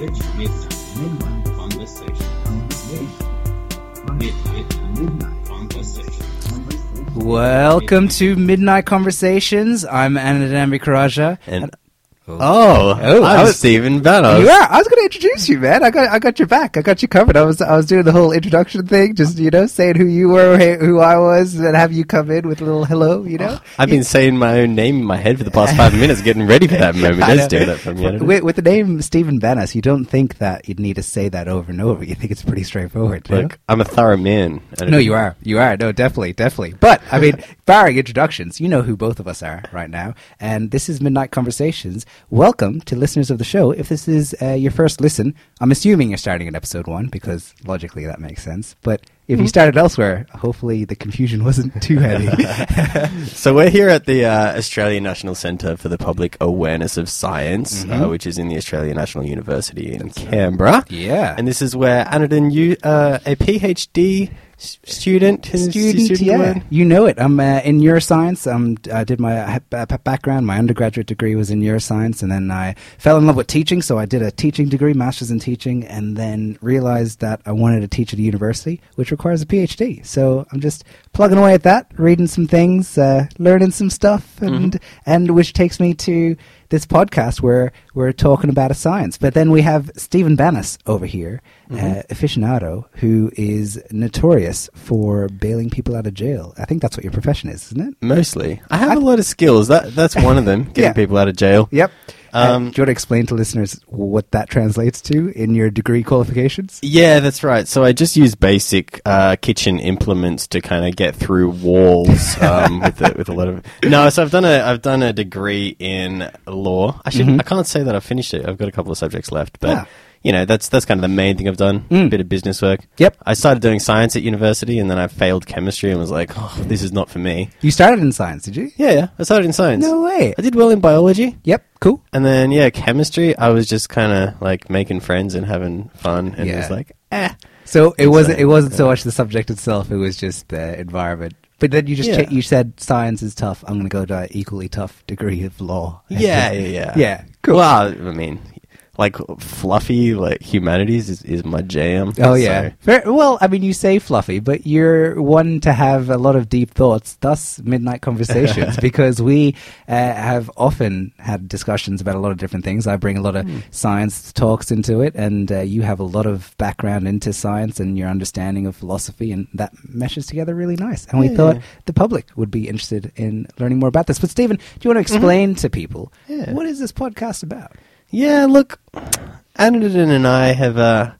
Myth Midnight Conversation Conversation. Midnight Midnight Conversation. Welcome to Midnight Conversations. I'm Ananthan Ambikairajah. And Oh. Oh, Oh, I I'm was- Stephen Bannos. You are. I was going to introduce you, man. I got, I got your back. I got you covered. I was, I was doing the whole introduction thing, just you know, saying who you were, who I was, and have you come in with a little hello. You know, oh, I've been saying my own name in my head for the past five minutes, getting ready for that moment. Let's do that from you. with, with the name Stephen Bannis, you don't think that you'd need to say that over and over. You think it's pretty straightforward. you know? I'm a thorough man. No, you are. You are. No, definitely, definitely. But I mean, barring introductions, you know who both of us are right now. And this is Midnight Conversations. Welcome to listeners of the show. If this is uh, your first listen, I'm assuming you're starting at episode one because logically that makes sense. But if you started elsewhere, hopefully the confusion wasn't too heavy. So we're here at the uh, Australian National Centre for the Public Awareness of Science, Mm-hmm. uh, which is in the Australian National University in Canberra. yeah. And this is where Ananthan, you, uh, a PhD s- student, is- student, the yeah, word? you know it. I'm uh, in neuroscience. Um, I did my uh, ba- ba- background. My undergraduate degree was in neuroscience, and then I fell in love with teaching. So I did a teaching degree, master's in teaching, and then realized that I wanted to teach at a university, which requires a PhD. So I'm just plugging away at that, reading some things, uh, learning some stuff, and and which takes me to this podcast where we're talking about a science. But then we have Stephen Bannis over here, uh, aficionado, who is notorious for bailing people out of jail. I think that's what your profession is, isn't it? Mostly. I have a lot of skills. That That's one of them, getting Yeah. people out of jail. Yep. Um, do you want to explain to listeners what that translates to in your degree qualifications? Yeah, that's right. So I just use basic uh, kitchen implements to kind of get through walls um, with, a, with a lot of. No, so I've done a I've done a degree in law. I should I can't say that I've finished it. I've got a couple of subjects left, but Ah. You know that's that's kind of the main thing I've done. A bit of business work. Yep. I started doing science at university, and then I failed chemistry and was like, oh, this is not for me. You started in science, did you? Yeah, yeah. I started in science. No way. I did well in biology. Yep. Cool. And then yeah, chemistry. I was just kind of like making friends and having fun, and it was like, eh. So it wasn't. It wasn't so much the subject itself. It was just the environment. But then you just Yeah. cha- you said science is tough. I'm going to go to an equally tough degree of law. Yeah, yeah, yeah. Yeah, cool. Well, I mean, like fluffy, like humanities is, is my jam. Oh yeah. So- Fair, well, I mean, you say fluffy, but you're one to have a lot of deep thoughts. Thus, midnight conversations, because we uh, have often had discussions about a lot of different things. I bring a lot of Hmm. science talks into it, and uh, you have a lot of background into science and your understanding of philosophy, and that meshes together really nice. And we Yeah. thought the public would be interested in learning more about this. But Stephen, do you want to explain to people Mm-hmm. Yeah. what is this podcast about? Yeah, look, Ananthan and I have uh,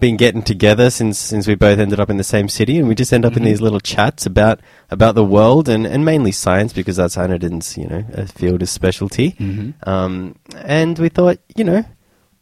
been getting together since since we both ended up in the same city, and we just end up Mm-hmm. in these little chats about about the world and, and mainly science because that's Ananthan's you know a field of specialty. Mm-hmm. Um, and we thought, you know,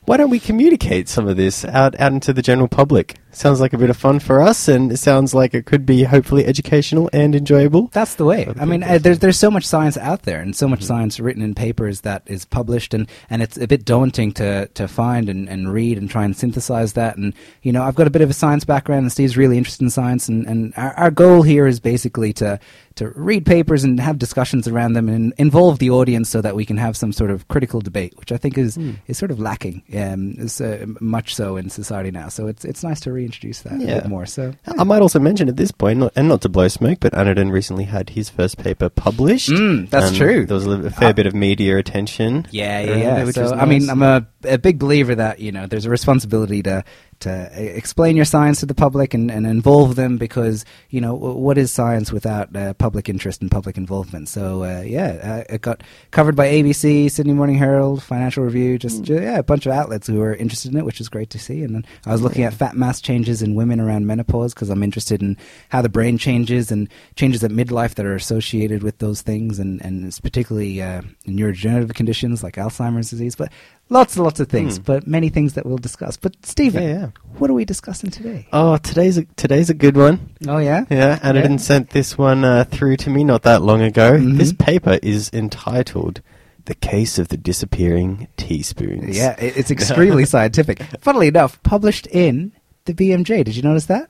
why don't we communicate some of this out, out into the general public? Sounds like a bit of fun for us, and it sounds like it could be hopefully educational and enjoyable. That's the way. I mean, uh, that's- there's there's so much science out there, and so Mm-hmm. much science written in papers that is published, and, and it's a bit daunting to, to find and, and read and try and synthesize that. And you know, I've got a bit of a science background, and Steve's really interested in science, and, and our, our goal here is basically to to read papers and have discussions around them and involve the audience so that we can have some sort of critical debate, which I think is Hmm. is sort of lacking, um, is, uh, much so in society now. So it's it's nice to reintroduce that a Yeah. bit more. So I might also mention at this point, not, and not to blow smoke, but Ananthan recently had his first paper published. Mm, that's and true. There was a, li- a fair Uh, bit of media attention. Yeah, yeah, yeah. it, which so, was I mean. I'm a, a big believer that you know there's a responsibility to to e- explain your science to the public and, and involve them because you know what is science without uh, public interest and public involvement. So uh, yeah, uh, it got covered by ABC, Sydney Morning Herald, Financial Review, just ju- yeah, a bunch of outlets who were interested in it, which is great to see. And then I was looking at fat mass changes in women around menopause because I'm interested in how the brain changes and changes at midlife that are associated with those things, and and it's particularly uh, neurodegenerative conditions like Alzheimer's disease, but. Lots and lots of things, Hmm. but many things that we'll discuss. But Stephen, Yeah, yeah. what are we discussing today? Oh, today's a, today's a good one. Oh yeah, Yeah, Ananthan sent this one uh, through to me not that long ago. Mhm. This paper is entitled "The Case of the Disappearing Teaspoons." yeah. it- It's extremely scientific. Funnily enough, published in the BMJ. Did you notice that?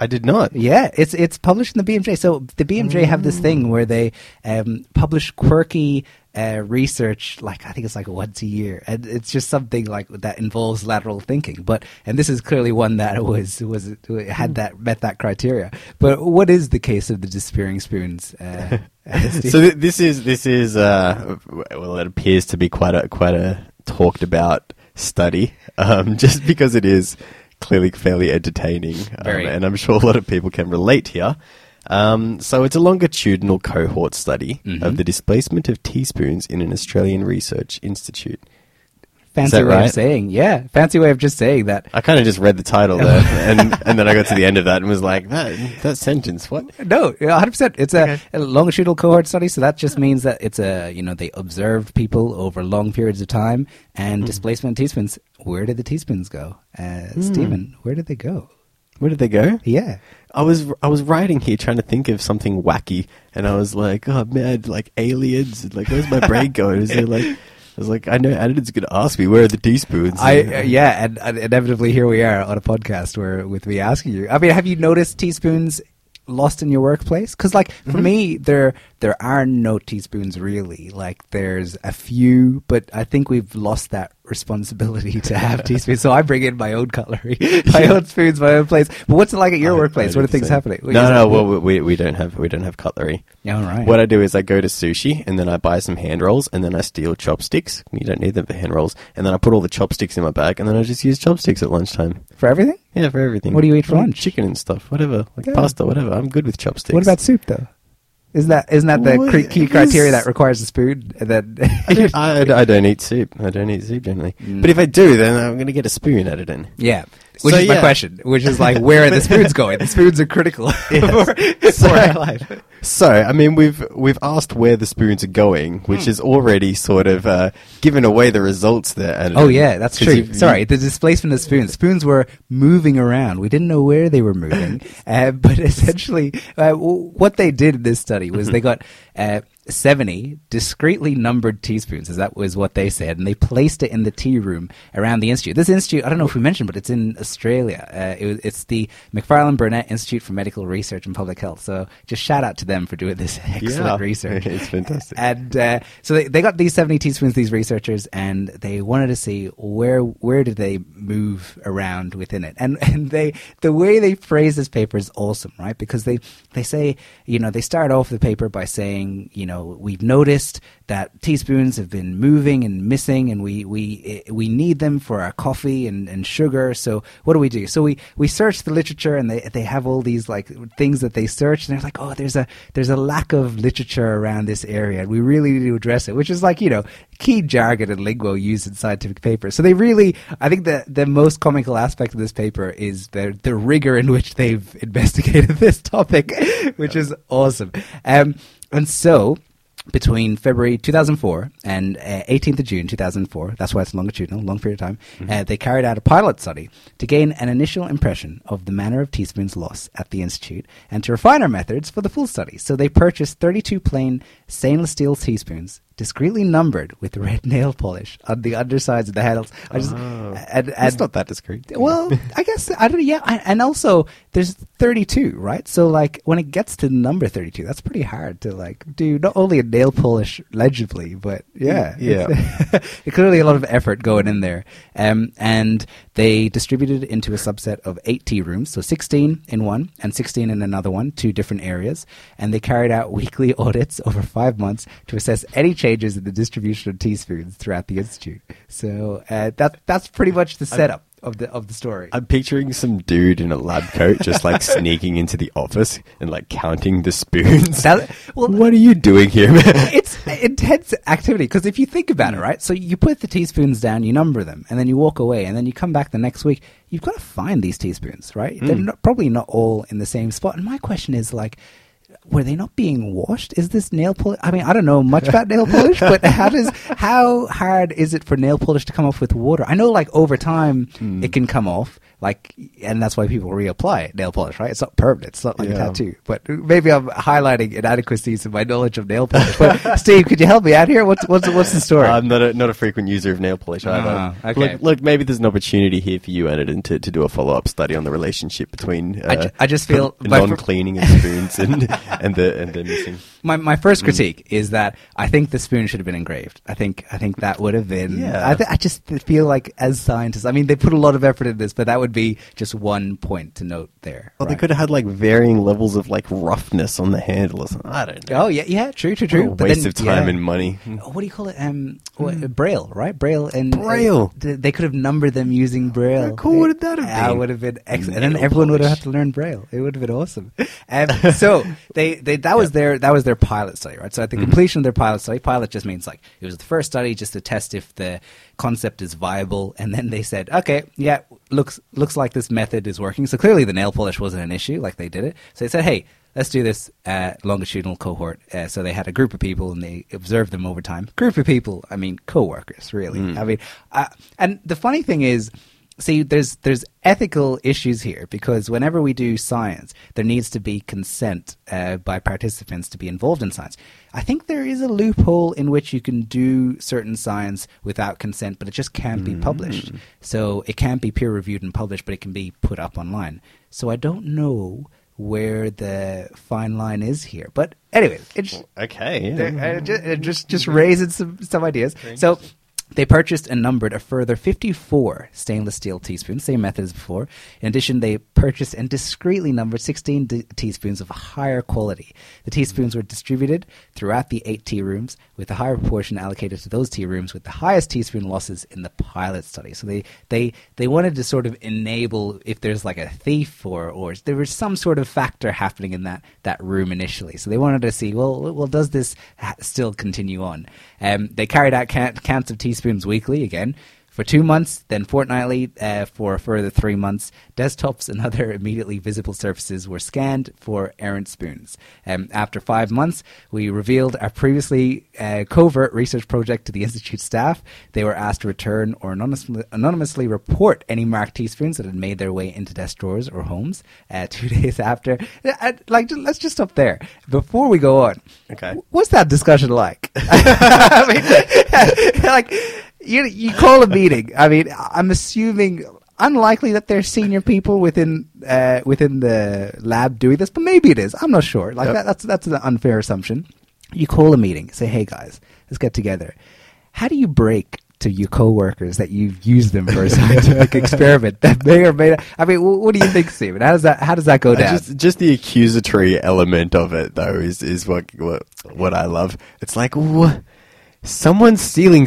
I did not. Yeah, it's it's published in the BMJ. So the BMJ have this thing where they um, publish quirky uh, research like I think it's like once a year, and it's just something like that involves lateral thinking. But and this is clearly one that was was had that met that criteria. But what is the case of the disappearing spoons? Uh, So th- this is this is uh, well, it appears to be quite a quite a talked about study, um, just because it is clearly fairly entertaining, um, and I'm sure a lot of people can relate here. Um, so it's a longitudinal cohort study Mhm. of the displacement of teaspoons in an Australian research institute. fancy way right? of saying, yeah, fancy way of just saying that. I kind of just read the title there, and and then I got to the end of that and was like, that that sentence, what? No, 100%. It's a, Okay. a longitudinal cohort study, so that just means that it's a, you know, they observed people over long periods of time and displacement of teaspoons. Where did the teaspoons go? Uh, Stephen, where did they go? Where did they go? Yeah. I was I was writing here trying to think of something wacky, and I was like, oh man, like aliens. Like, where's my brain going? Is it like? I was like, I know Annette's going to ask me where are the teaspoons. I uh, yeah, and, and inevitably here we are on a podcast where with me asking you. I mean, have you noticed teaspoons lost in your workplace? Because like for me, there there are no teaspoons really. Like there's a few, but I think we've lost that responsibility to have teaspoons. So I bring in my own cutlery, my own spoons, my own plates. But what's it like at your I- workplace? I what are things happening? No, no. Well, we we don't have we don't have cutlery. Yeah, all right. What I do is I go to sushi and then I buy some hand rolls and then I steal chopsticks. You don't need them for hand rolls. And then I put all the chopsticks in my bag and then I just use chopsticks at lunchtime. for everything? Yeah, for everything. What do you eat for lunch? Chicken and stuff, whatever, like Yeah. pasta, whatever. I'm good with chopsticks. What about soup though? Isn't that isn't that the cre- key criteria that requires a spoon? That I don't, I, I don't eat soup. I don't eat soup generally. Mm. But if I do, then I'm going to get a spoon added in. Yeah. Which So, is my yeah. question, which is like, where are the spoons going? The spoons are critical for, for our life. So, I mean, we've we've asked where the spoons are going, Hmm. which has already sort of uh, given away the results there. And, Oh yeah, that's true. you- Sorry, the displacement of spoons. Spoons were moving around. We didn't know where they were moving, uh, but essentially, uh, what they did in this study was they got uh, seventy discreetly numbered teaspoons, as that was what they said, and they placed it in the tea room around the institute. This institute, I don't know if we mentioned, but it's in Australia. Uh, it it's the Macfarlane Burnet Institute for Medical Research and Public Health. So just shout out to them for doing this excellent Yeah. research. It's fantastic. And uh, so they, they got these 70 teaspoons, these researchers, and they wanted to see where where did they move around within it. And and they the way they phrase this paper is awesome, right? Because they they say, you know, they start off the paper by saying, you know, we've noticed that teaspoons have been moving and missing, and we we we need them for our coffee and, and sugar. So what do we do? So we we search the literature, and they they have all these like things that they search, and they're like, oh, there's a there's a lack of literature around this area, and we really need to address it. Which is like you know key jargon and lingo used in scientific papers. So they really, I think the the most comical aspect of this paper is the the rigor in which they've investigated this topic, which is awesome. Um, and so between February 2004 and uh, 18th of June 2004, that's why it's longitudinal, long period of time, uh, they carried out a pilot study to gain an initial impression of the manner of teaspoons loss at the Institute and to refine our methods for the full study. So they purchased 32 plain stainless steel teaspoons, discreetly numbered with red nail polish on the undersides of the handles. I just, Oh. and, It's not that discreet. well, I guess I don't. Know, yeah, I- and also there's 32, right? So like when it gets to number 32, that's pretty hard to like do. Not only a nail polish legibly, but yeah, Yeah. clearly a lot of effort going in there. Um, and they distributed it into a subset of eight tea rooms, so 16 in one and 16 in another one, two different areas. And they carried out weekly audits over five months to assess any changes in the distribution of teaspoons throughout the institute. So uh, that that's pretty much the setup of the of the story. I'm picturing some dude in a lab coat just like sneaking into the office and like counting the spoons. That- well, what are you doing here, man? it's intense activity because if you think about it, right? So you put the teaspoons down, you number them, and then you walk away, and then you come back the next week. You've got to find these teaspoons, right? They're not, probably not all in the same spot. And my question is like. Were they not being washed? Is this nail polish? I mean, I don't know much about nail polish, but how does how hard is it for nail polish to come off with water? I know, like over time, it can come off, like, and that's why people reapply nail polish, right? It's not permanent. It's not like a tattoo. But maybe I'm highlighting inadequacies in my knowledge of nail polish. But Steve, could you help me out here? What's what's what's the story? I'm not a, not a frequent user of nail polish either. Ah, okay. Look, look, maybe there's an opportunity here for you, Edison, to, to do a follow up study on the relationship between uh, I ju- I just feel- non cleaning spoons and and the and the missing. My my first critique is that I think the spoon should have been engraved. I think I think that would have been. Yeah. I, th- I just feel like as scientists, I mean, they put a lot of effort in this, but that would be just one point to note there. Well, they could have had like varying levels of like roughness on the handle or something. I don't know. Oh yeah, yeah, true, true, What true. a waste then- of time yeah. and money. what do you call it? Um, what, Braille, right? Braille and Braille. uh, they could have numbered them using Braille. How cool would that have been? would have been excellent, and then everyone would have had to learn Braille. It would have been awesome. Um, so they, they that was their that was their pilot study, right? So at the Mm-hmm. completion of their pilot study, pilot just means like it was the first study just to test if the concept is viable, and then they said, okay, yeah, looks looks like this method is working. So clearly the nail polish wasn't an issue, like they did it. So they said, hey. Let's do this uh, longitudinal cohort. Uh, so they had a group of people and they observed them over time. Group of people, I mean, co-workers, really. I mean, uh, and the funny thing is, see, there's there's ethical issues here because whenever we do science, there needs to be consent uh, by participants to be involved in science. I think there is a loophole in which you can do certain science without consent, but it just can't be published. So it can't be peer reviewed and published, but it can be put up online. So I don't know where the fine line is here. But anyway, it's Okay. Yeah. there- uh, ju- uh, just just raising some some ideas. So they purchased and numbered a further 54 stainless steel teaspoons, same method as before. In addition, they purchased and discreetly numbered 16 d- teaspoons of higher quality. The teaspoons were distributed throughout the eight tea rooms, with a higher proportion allocated to those tea rooms with the highest teaspoon losses in the pilot study. So they they they wanted to sort of enable if there's like a thief or or there was some sort of factor happening in that that room initially. So they wanted to see well well does this ha- still continue on? Um, they carried out count, counts of teaspoons weekly again. For two months, then fortnightly uh, for a further three months, desktops and other immediately visible surfaces were scanned for errant spoons. Um, after five months, we revealed our previously uh, covert research project to the Institute staff. They were asked to return or anonymously, anonymously report any marked teaspoons that had made their way into desk drawers or homes. Uh, two days after, uh, like, let's just stop there. Before we go on, Okay. what's that discussion like? I mean, like you you call a meeting. I mean, I'm assuming unlikely that there's senior people within uh, within the lab doing this, but maybe it is. I'm not sure. Like Yep. that, that's that's an unfair assumption. You call a meeting, say, "Hey guys, let's get together." How do you break to your coworkers that you've used them for a scientific experiment that may or may not? I mean, what do you think, Stephen? How does that how does that go Uh, down? Just, just the accusatory element of it, though, is is what what, what I love. It's like, someone's stealing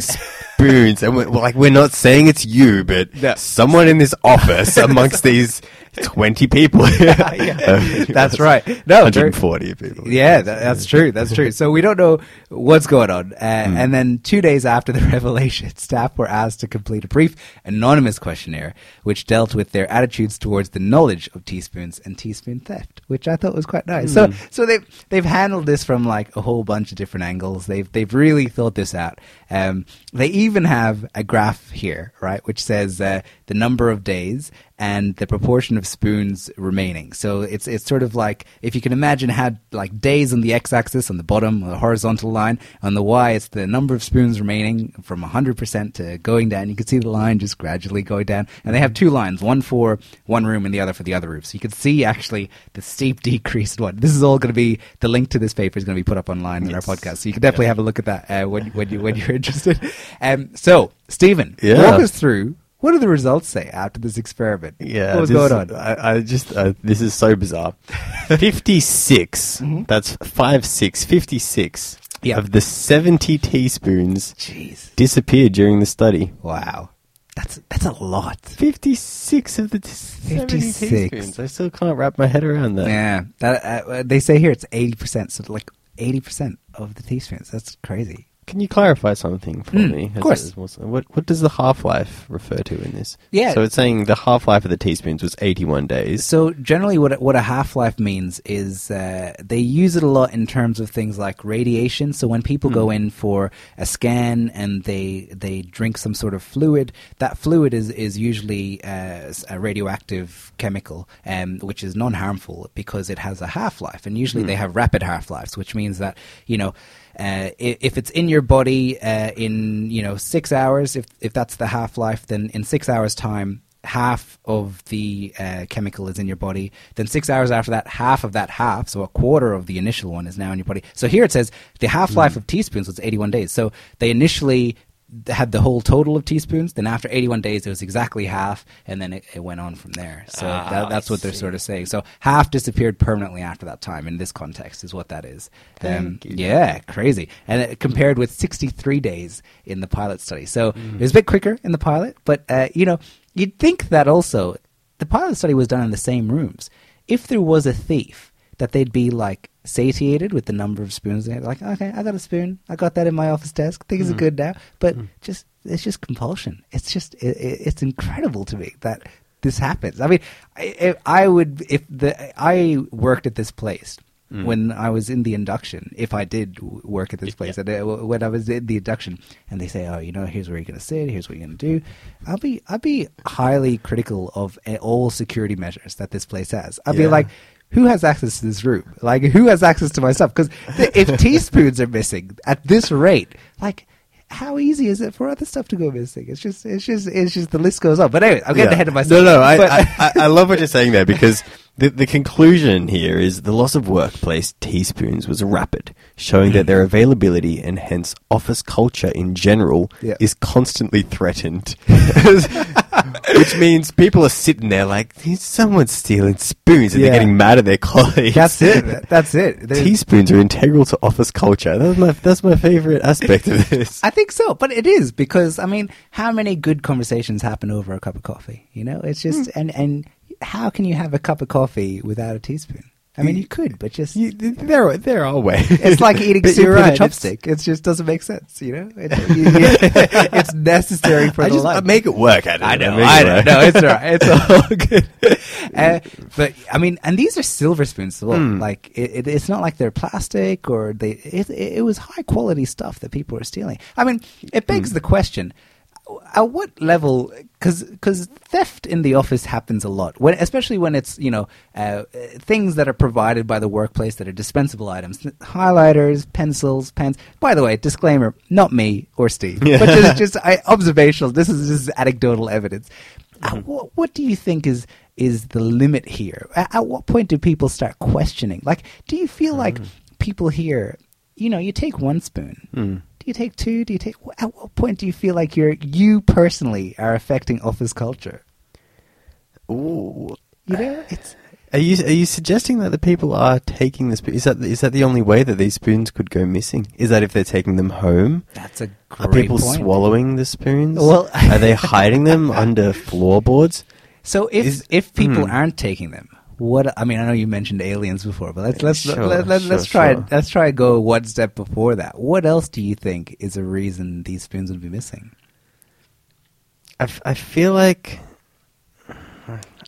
spoons, and we're, like we're not saying it's you, but Yeah. someone in this office amongst these twenty people. That's right. No, 140 people. Yeah, that, that's true. That's true. So we don't know what's going on. Uh, Hmm. And then two days after the revelation, staff were asked to complete a brief anonymous questionnaire, which dealt with their attitudes towards the knowledge of teaspoons and teaspoon theft, which I thought was quite nice. So, Hmm. so they've they've handled this from like a whole bunch of different angles. They've they've really thought this out. Um, they even have a graph here, right, which says uh, the number of days and the proportion of spoons remaining. So it's it's sort of like if you can imagine had like days on the x-axis on the bottom, the horizontal line, on the y it's the number of spoons remaining from 100% to going down. You can see the line just gradually going down, and they have two lines, one for one room and the other for the other room. So you can see actually the steep decrease in one. This is all going to be the link to this paper is going to be put up online in our podcast, so you can definitely have a look at that uh, when when you when you're interested. Um, so Stephen, Yeah. walk us through. What do the results say after this experiment? Yeah, what was this- going on? I, I just uh, this is so bizarre. Fifty-six. That's five six. Fifty-six Yeah. of the seventy teaspoons Jeez, disappeared during the study. wow, that's that's a lot. Fifty-six of the t- 70 56. teaspoons. I still can't wrap my head around that. Yeah, that uh, they say here it's eighty percent. So like eighty percent of the teaspoons. That's crazy. Can you clarify something for Mm, me? of course. as more so- What what does the half life refer to in this? Yeah. So it's saying the half life of the teaspoons was eighty-one days. So generally, what a- what a half life means is uh, they use it a lot in terms of things like radiation. So when people go in for a scan and they they drink some sort of fluid, that fluid is is usually uh, a radioactive chemical, um, which is non harmful because it has a half life, and usually they have rapid half lives, which means that you know. Uh, if it's in your body uh, in you know six hours, if if that's the half life, then in six hours' time, half of the uh, chemical is in your body. Then six hours after that, half of that half, so a quarter of the initial one, is now in your body. So here it says the half life Hmm. of teaspoons was 81 days. So they initially had the whole total of teaspoons. Then after 81 days, it was exactly half, and then it, it went on from there. So Ah, that, that's I what they're see. sort of saying. So half disappeared permanently after that time. In this context, is what that is. Um, Thank you. yeah, crazy. And it compared with 63 days in the pilot study. So Mm-hmm. it was a bit quicker in the pilot, but uh, you know, you'd think that also the pilot study was done in the same rooms. If there was a thief, that they'd be like satiated with the number of spoons they had. Like, okay, I got a spoon. I got that in my office desk. Things are Mm. good now. But just it's just compulsion. It's just it, it, it's incredible to me that this happens. I mean, I, I would if the I worked at this place Mm. when I was in the induction. If I did work at this place, and, uh, when I was in the induction, and they say, "Oh, you know, here's where you're going to sit. Here's what you're going to do," I'll be I'll be highly critical of uh, all security measures that this place has. I'll be like. Who has access to this room? Like, who has access to my stuff? Because if teaspoons are missing at this rate, like, how easy is it for other stuff to go missing? It's just, it's just, it's just the list goes on. But anyway, I'm getting Yeah. ahead of myself. No, no, I, I, I, I love what you're saying there because the, the conclusion here is the loss of workplace teaspoons was rapid, showing that their availability and hence office culture in general Yeah. is constantly threatened. Which means people are sitting there like, someone's stealing spoons and Yeah. they're getting mad at their colleagues. that's it. That's it. There's- Teaspoons are integral to office culture. That's my that's my favorite aspect of this. I think so, but it is because I mean, how many good conversations happen over a cup of coffee? You know, it's just Hmm. and and how can you have a cup of coffee without a teaspoon? I mean, you could, but just You, there, there are ways. it's like eating soup you're with right, a chopstick. It just doesn't make sense. You know, it, you- you- it's necessary for I the just life. I make it work. I know, it I know. work. No, it's all right. It's all good. Uh, but I mean, and these are silver spoons well. Hmm. Like it, it, it's not like they're plastic or they. It, it, it was high quality stuff that people were stealing. I mean, it begs Hmm. the question: At what level? Because theft in the office happens a lot. When, especially when it's you know uh, uh, things that are provided by the workplace that are dispensable items, highlighters, pencils, pens. By the way, disclaimer: not me or Steve, Yeah. but just just I, observational. This is just anecdotal evidence. Mm-hmm. Uh, what, what do you think is is the limit here? At, at what point do people start questioning? Like, do you feel like Mm. people here? You know, you take one spoon. Mm. You take two? Do you take? At what point do you feel like you're you personally are affecting office culture? Ooh. You know, it's Are you are you suggesting that the people are taking the spoon? Is that is that the only way that these spoons could go missing? Is that if they're taking them home? that's a Are people point. swallowing the spoons? Well- are they hiding them under floorboards? So if Is- if people Hmm. aren't taking them, what I mean, I know you mentioned aliens before, but let's let's Sure, let, let, let's try sure. let's try go one step before that. What else do you think is a reason these spoons would be missing? I, f- I feel like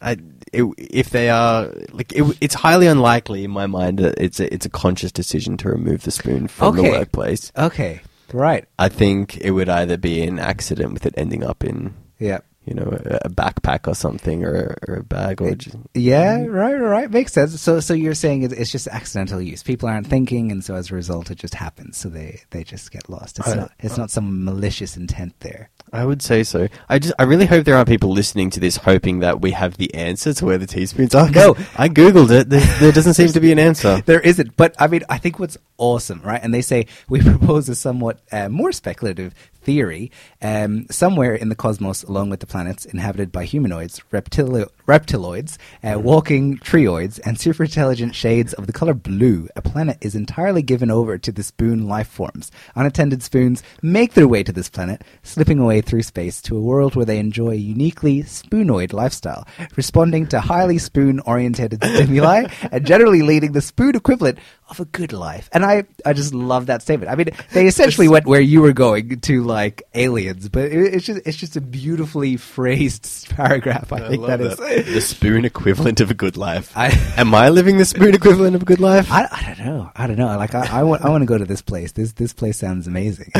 I, it, if they are like it, it's highly unlikely in my mind that it's a, it's a conscious decision to remove the spoon from the Okay. workplace. Okay, right, I think it would either be an accident with it ending up in yeah. You know a, backpack or something or, or a bag or just, Yeah, right, right. Makes sense. So, so you're saying it's just accidental use. People aren't thinking, and so as a result, it just happens. So they they just get lost. It's I- not it's not some malicious intent there. I would say so. I just I really hope there aren't people listening to this hoping that we have the answer to where the teaspoons are. No. I googled it. There, there doesn't seem to be an answer. There isn't, but I mean, I think what's awesome, right? And they say we propose a somewhat uh, more speculative theory. Um, somewhere in the cosmos, along with the planets inhabited by humanoids, reptilo- reptiloids, uh, walking treenoids, and super intelligent shades of the color blue, a planet is entirely given over to the spoon life forms. Unattended spoons make their way to this planet, slipping away through space to a world where they enjoy a uniquely spoonoid lifestyle, responding to highly spoon oriented stimuli and generally leading the spoon equivalent of a good life. And I, I just love that statement. I mean, they essentially went where you were going to like aliens, but it, it's just it's just a beautifully phrased paragraph. I, think that is. the spoon equivalent of a good life. I- Am I living the spoon equivalent of a good life? I, I don't know. I don't know. Like I, I want, I want to go to this place. This, this place sounds amazing.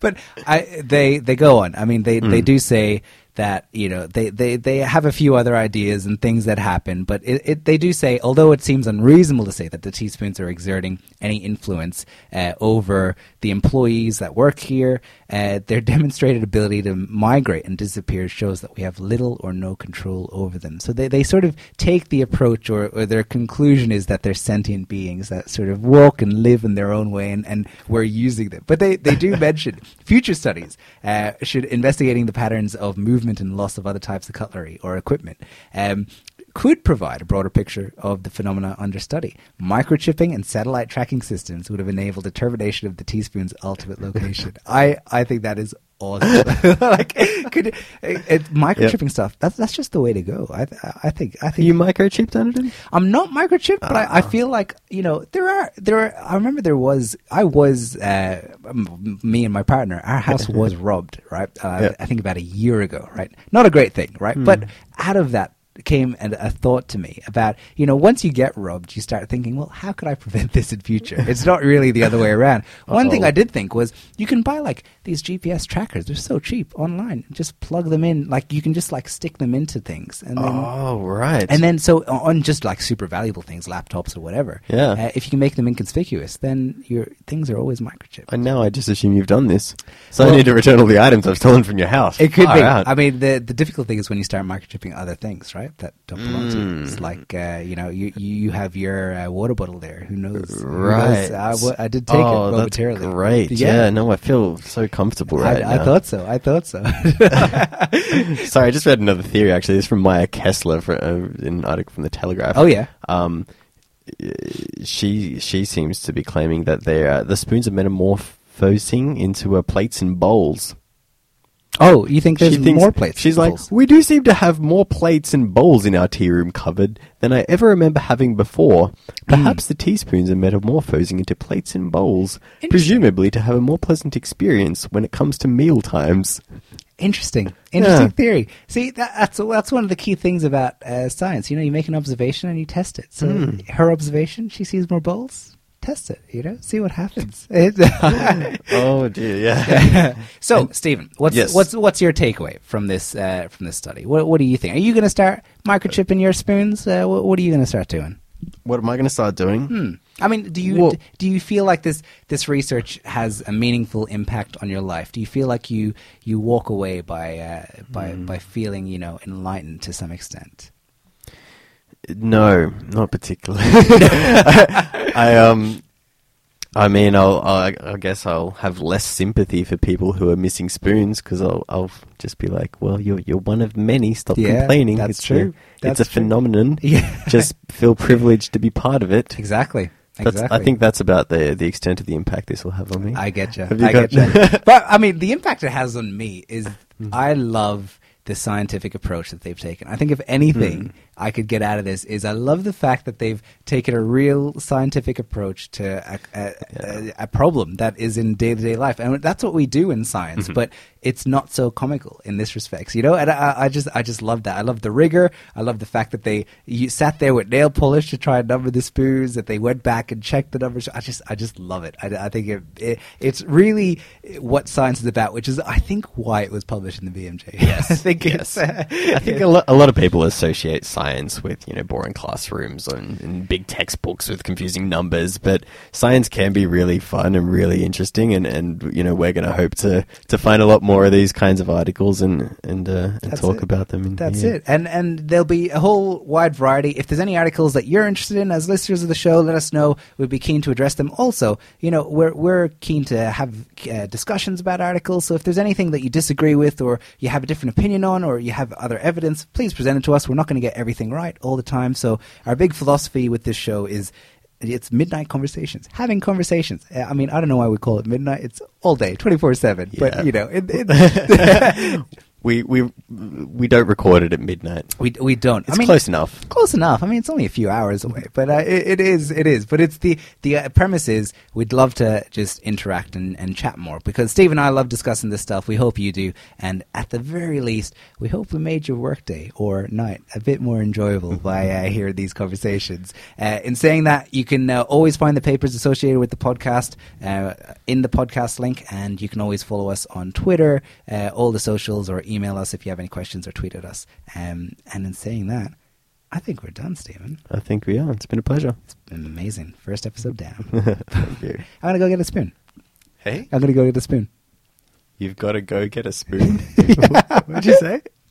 but I, they, they go on. I mean, they, they do say that you know they, they, they have a few other ideas and things that happen, but it, it, they do say, although it seems unreasonable to say that the teaspoons are exerting any influence uh, over the employees that work here, uh, their demonstrated ability to migrate and disappear shows that we have little or no control over them. So they, they sort of take the approach, or, or their conclusion is that they're sentient beings that sort of walk and live in their own way, and, and we're using them. But they, they do mention future studies uh, should investigating the patterns of movement and loss of other types of cutlery or equipment. Um, could provide a broader picture of the phenomena under study. Microchipping and satellite tracking systems would have enabled determination of the teaspoon's ultimate location. I, I think that is awesome. like, could it, it, microchipping stuff? That's that's just the way to go. I I think I think you microchipped, Anderton? I'm not microchipped, but I, I feel like you know there are there are. I remember there was I was uh, me and my partner. Our house was robbed, right? Uh, Yeah. I think about a year ago, right? Not a great thing, right? But out of that came and a thought to me about you know once you get robbed you start thinking well how could i prevent this in future it's not really the other way around one thing i did think was you can buy like these gps trackers they're so cheap online just plug them in like you can just like stick them into things and then Oh, right. and then, so on just like super valuable things, laptops or whatever. Yeah. Uh, if you can make them inconspicuous, then your things are always microchipped. And now I just assume you've done this. So Well- I need to return all the items I've stolen from your house. It could be. I mean, the the difficult thing is when you start microchipping other things, right? That don't belong to Mm. It's like uh, you know, you you have your uh, water bottle there. Who knows? Who Right. knows? I, I did take oh, it that's momentarily. great. Yeah. no, I feel so comfortable right I, I thought so. I thought so. Sorry, I just read another theory. Actually, this is from Maya Kessler for, uh, in an article from the Telegraph. oh yeah. Um, uh, she she seems to be claiming that they are, the spoons are metamorphosing into uh, plates and bowls. Oh, you think there's thinks, more plates? She's like, we do seem to have more plates and bowls in our tea room cupboard than I ever remember having before. Hmm. Perhaps the teaspoons are metamorphosing into plates and bowls, presumably to have a more pleasant experience when it comes to meal times. Interesting, interesting Yeah. theory. See, that, that's that's one of the key things about uh, science. You know, you make an observation and you test it. So Hmm. her observation, she sees more bowls. Test it. You know, see what happens. oh dear, yeah. so, Stephen, what's Yes. what's what's your takeaway from this uh, from this study? What what do you think? Are you going to start microchipping your spoons? Uh, what, what are you going to start doing? what am I going to start doing? Hmm. I mean, do you Well- do you feel like this this research has a meaningful impact on your life? Do you feel like you you walk away by uh, by Hmm. by feeling you know enlightened to some extent? No, not particularly. I um, I mean, I'll, I'll I guess I'll have less sympathy for people who are missing spoons because I'll I'll just be like, well, you're you're one of many. Stop Yeah, complaining. that's it's true. A, it's a true. phenomenon. Yeah. just feel privileged to be part of it. Exactly. That's, Exactly. I think that's about the the extent of the impact this will have on me. I get you. You I got- get you. but I mean, the impact it has on me is Hmm. I love the scientific approach that they've taken. I think if anything Hmm. I could get out of this is I love the fact that they've taken a real scientific approach to a, a, a, a problem that is in day to day life, and that's what we do in science. Mm-hmm. But it's not so comical in this respect, you know. And I, I just, I just love that. I love the rigor. I love the fact that they you sat there with nail polish to try and number the spoons. That they went back and checked the numbers. I just, I just love it. I, I think it, it, it's really what science is about, which is, I think, why it was published in the BMJ. Yes, I think yes. Uh, I think a, lo- a lot of people associate science with you know boring classrooms and, and big textbooks with confusing numbers, but science can be really fun and really interesting, and, and you know we're going to hope to, to find a lot more of these kinds of articles and and, uh, and talk it. about them. In That's it. And and there'll be a whole wide variety. If there's any articles that you're interested in as listeners of the show, let us know. We'd be keen to address them. Also, you know, we're we're keen to have uh, discussions about articles. So if there's anything that you disagree with or you have a different opinion on or you have other evidence, please present it to us. We're not going to get everything right all the time. So our big philosophy with this show is it's midnight conversations, having conversations. Uh, I mean, I don't know why we call it midnight. It's all day, 24/7. But, you know, it, it, We we we don't record it at midnight. we we don't. It's I mean, close enough. Close enough. I mean, it's only a few hours away, but uh, it, it is. It is. But it's the the uh, premise is we'd love to just interact and, and chat more because Steve and I love discussing this stuff. We hope you do, and at the very least, we hope we made your workday or night a bit more enjoyable by uh, hearing these conversations. Uh, in saying that, you can uh, always find the papers associated with the podcast uh, in the podcast link, and you can always follow us on Twitter, uh, all the socials, or email us if you have any questions or tweet at us. Um, and in saying that. I think we're done, Stephen. I think we are. It's been a pleasure. It's been amazing. First episode down. Thank you. I'm gonna go get a spoon. Hey. I'm gonna go get a spoon. you've got to go get a spoon. What'd you say?